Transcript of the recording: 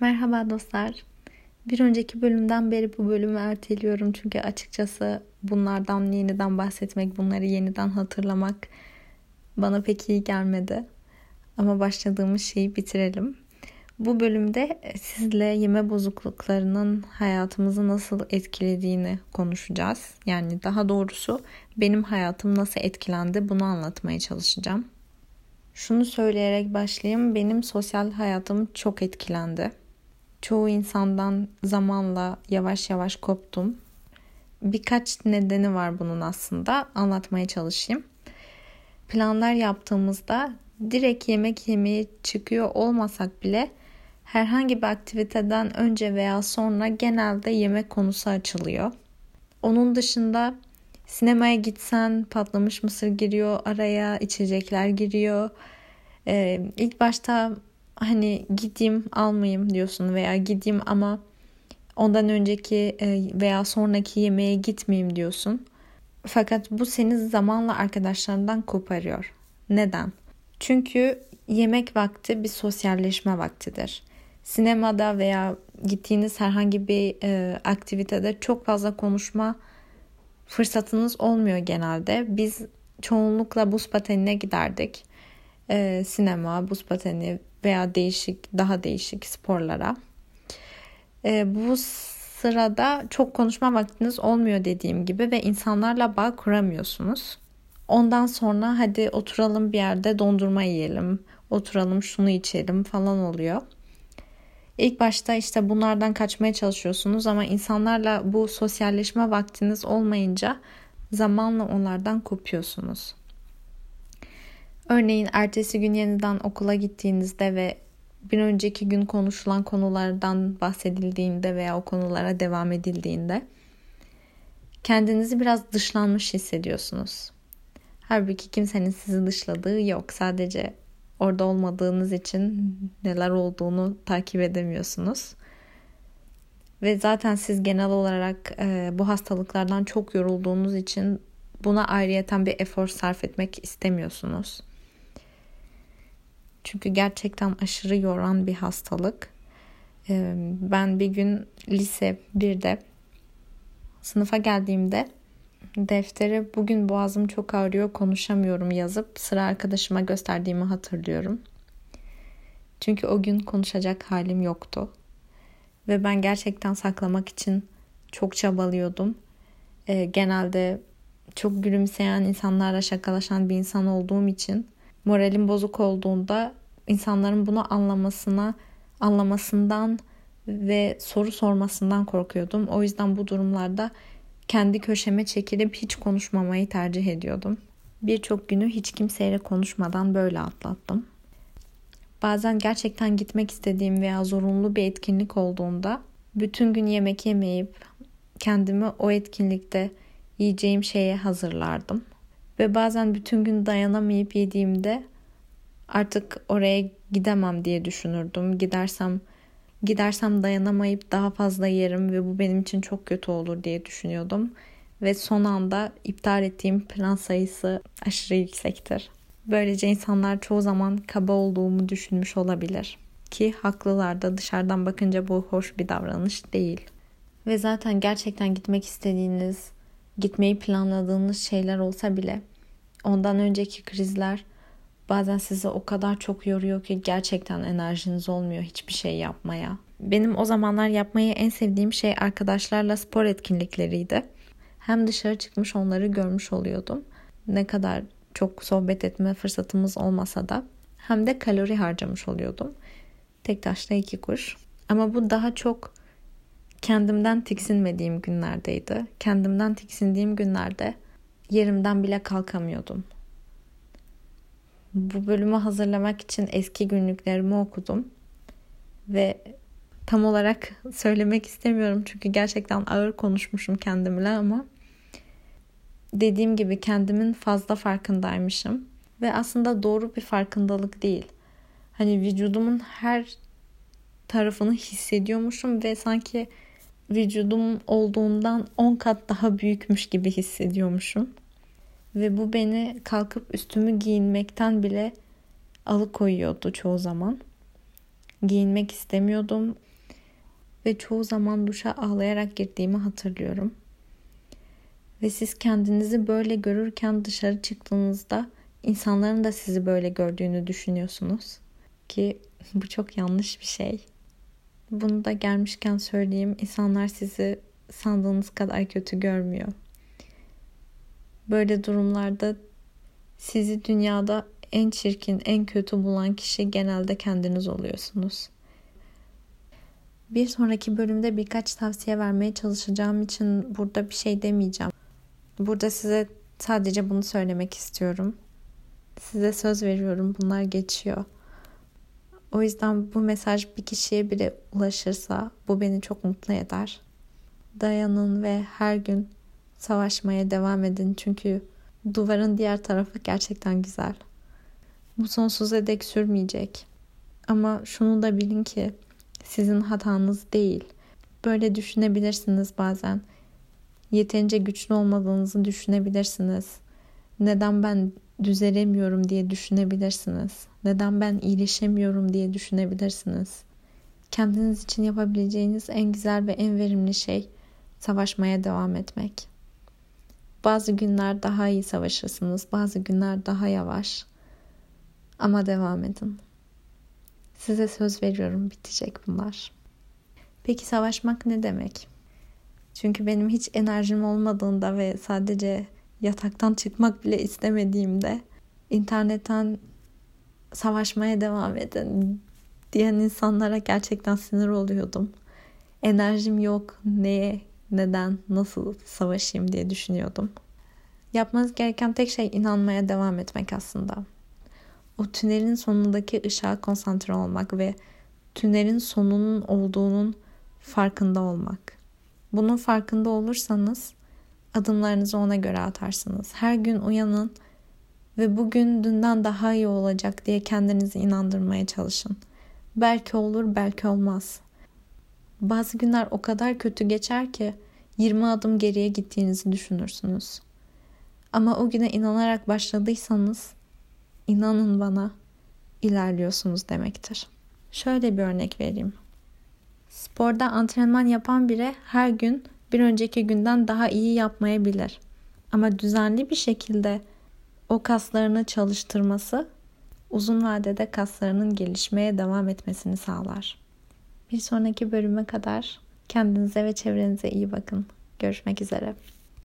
Merhaba dostlar. Bir önceki bölümden beri bu bölümü erteliyorum çünkü açıkçası bunlardan yeniden bahsetmek, bunları yeniden hatırlamak bana pek iyi gelmedi. Ama başladığımız şeyi bitirelim. Bu bölümde sizle yeme bozukluklarının hayatımızı nasıl etkilediğini konuşacağız. Yani daha doğrusu benim hayatım nasıl etkilendi bunu anlatmaya çalışacağım. Şunu söyleyerek başlayayım. Benim sosyal hayatım çok etkilendi. Çoğu insandan zamanla yavaş yavaş koptum. Birkaç nedeni var bunun aslında. Anlatmaya çalışayım. Planlar yaptığımızda direkt yemek yemeye çıkıyor olmasak bile herhangi bir aktiviteden önce veya sonra genelde yemek konusu açılıyor. Onun dışında sinemaya gitsen patlamış mısır giriyor araya, içecekler giriyor. Ee, ilk başta hani gideyim almayayım diyorsun veya gideyim ama ondan önceki e, veya sonraki yemeğe gitmeyeyim diyorsun. Fakat bu seni zamanla arkadaşlarından koparıyor. Neden? Çünkü yemek vakti bir sosyalleşme vaktidir. Sinemada veya gittiğiniz herhangi bir e, aktivitede çok fazla konuşma fırsatınız olmuyor genelde. Biz çoğunlukla buz patenine giderdik. E, sinema, buz pateni veya değişik daha değişik sporlara. E, bu sırada çok konuşma vaktiniz olmuyor dediğim gibi ve insanlarla bağ kuramıyorsunuz. Ondan sonra hadi oturalım bir yerde dondurma yiyelim, oturalım şunu içelim falan oluyor. İlk başta işte bunlardan kaçmaya çalışıyorsunuz ama insanlarla bu sosyalleşme vaktiniz olmayınca zamanla onlardan kopuyorsunuz. Örneğin ertesi gün yeniden okula gittiğinizde ve bir önceki gün konuşulan konulardan bahsedildiğinde veya o konulara devam edildiğinde kendinizi biraz dışlanmış hissediyorsunuz. Halbuki kimsenin sizi dışladığı yok. Sadece orada olmadığınız için neler olduğunu takip edemiyorsunuz. Ve zaten siz genel olarak e, bu hastalıklardan çok yorulduğunuz için buna ayrıyeten bir efor sarf etmek istemiyorsunuz. Çünkü gerçekten aşırı yoran bir hastalık. E, ben bir gün lise 1'de sınıfa geldiğimde deftere bugün boğazım çok ağrıyor konuşamıyorum yazıp sıra arkadaşıma gösterdiğimi hatırlıyorum. Çünkü o gün konuşacak halim yoktu. Ve ben gerçekten saklamak için çok çabalıyordum. Ee, genelde çok gülümseyen insanlarla şakalaşan bir insan olduğum için moralim bozuk olduğunda insanların bunu anlamasına, anlamasından ve soru sormasından korkuyordum. O yüzden bu durumlarda kendi köşeme çekilip hiç konuşmamayı tercih ediyordum. Birçok günü hiç kimseyle konuşmadan böyle atlattım. Bazen gerçekten gitmek istediğim veya zorunlu bir etkinlik olduğunda bütün gün yemek yemeyip kendimi o etkinlikte yiyeceğim şeye hazırlardım. Ve bazen bütün gün dayanamayıp yediğimde artık oraya gidemem diye düşünürdüm. Gidersem gidersem dayanamayıp daha fazla yerim ve bu benim için çok kötü olur diye düşünüyordum. Ve son anda iptal ettiğim plan sayısı aşırı yüksektir. Böylece insanlar çoğu zaman kaba olduğumu düşünmüş olabilir. Ki haklılar da dışarıdan bakınca bu hoş bir davranış değil. Ve zaten gerçekten gitmek istediğiniz, gitmeyi planladığınız şeyler olsa bile ondan önceki krizler Bazen sizi o kadar çok yoruyor ki gerçekten enerjiniz olmuyor hiçbir şey yapmaya. Benim o zamanlar yapmayı en sevdiğim şey arkadaşlarla spor etkinlikleriydi. Hem dışarı çıkmış onları görmüş oluyordum. Ne kadar çok sohbet etme fırsatımız olmasa da hem de kalori harcamış oluyordum. Tek taşla iki kuş. Ama bu daha çok kendimden tiksinmediğim günlerdeydi. Kendimden tiksindiğim günlerde yerimden bile kalkamıyordum. Bu bölümü hazırlamak için eski günlüklerimi okudum. Ve tam olarak söylemek istemiyorum çünkü gerçekten ağır konuşmuşum kendimle ama dediğim gibi kendimin fazla farkındaymışım ve aslında doğru bir farkındalık değil. Hani vücudumun her tarafını hissediyormuşum ve sanki vücudum olduğundan 10 kat daha büyükmüş gibi hissediyormuşum. Ve bu beni kalkıp üstümü giyinmekten bile alıkoyuyordu çoğu zaman. Giyinmek istemiyordum ve çoğu zaman duşa ağlayarak girdiğimi hatırlıyorum. Ve siz kendinizi böyle görürken dışarı çıktığınızda insanların da sizi böyle gördüğünü düşünüyorsunuz. Ki bu çok yanlış bir şey. Bunu da gelmişken söyleyeyim. İnsanlar sizi sandığınız kadar kötü görmüyor. Böyle durumlarda sizi dünyada en çirkin, en kötü bulan kişi genelde kendiniz oluyorsunuz. Bir sonraki bölümde birkaç tavsiye vermeye çalışacağım için burada bir şey demeyeceğim. Burada size sadece bunu söylemek istiyorum. Size söz veriyorum bunlar geçiyor. O yüzden bu mesaj bir kişiye bile ulaşırsa bu beni çok mutlu eder. Dayanın ve her gün savaşmaya devam edin çünkü duvarın diğer tarafı gerçekten güzel. Bu sonsuza dek sürmeyecek. Ama şunu da bilin ki sizin hatanız değil. Böyle düşünebilirsiniz bazen. Yeterince güçlü olmadığınızı düşünebilirsiniz. Neden ben düzelemiyorum diye düşünebilirsiniz. Neden ben iyileşemiyorum diye düşünebilirsiniz. Kendiniz için yapabileceğiniz en güzel ve en verimli şey savaşmaya devam etmek. Bazı günler daha iyi savaşırsınız, bazı günler daha yavaş. Ama devam edin. Size söz veriyorum bitecek bunlar. Peki savaşmak ne demek? Çünkü benim hiç enerjim olmadığında ve sadece yataktan çıkmak bile istemediğimde internetten savaşmaya devam edin diyen insanlara gerçekten sinir oluyordum. Enerjim yok. Neye, neden, nasıl savaşayım diye düşünüyordum. Yapmanız gereken tek şey inanmaya devam etmek aslında. O tünelin sonundaki ışığa konsantre olmak ve tünelin sonunun olduğunun farkında olmak. Bunun farkında olursanız adımlarınızı ona göre atarsınız. Her gün uyanın ve bugün dünden daha iyi olacak diye kendinizi inandırmaya çalışın. Belki olur, belki olmaz. Bazı günler o kadar kötü geçer ki 20 adım geriye gittiğinizi düşünürsünüz. Ama o güne inanarak başladıysanız inanın bana ilerliyorsunuz demektir. Şöyle bir örnek vereyim. Sporda antrenman yapan biri her gün bir önceki günden daha iyi yapmayabilir. Ama düzenli bir şekilde o kaslarını çalıştırması uzun vadede kaslarının gelişmeye devam etmesini sağlar. Bir sonraki bölüme kadar kendinize ve çevrenize iyi bakın. Görüşmek üzere.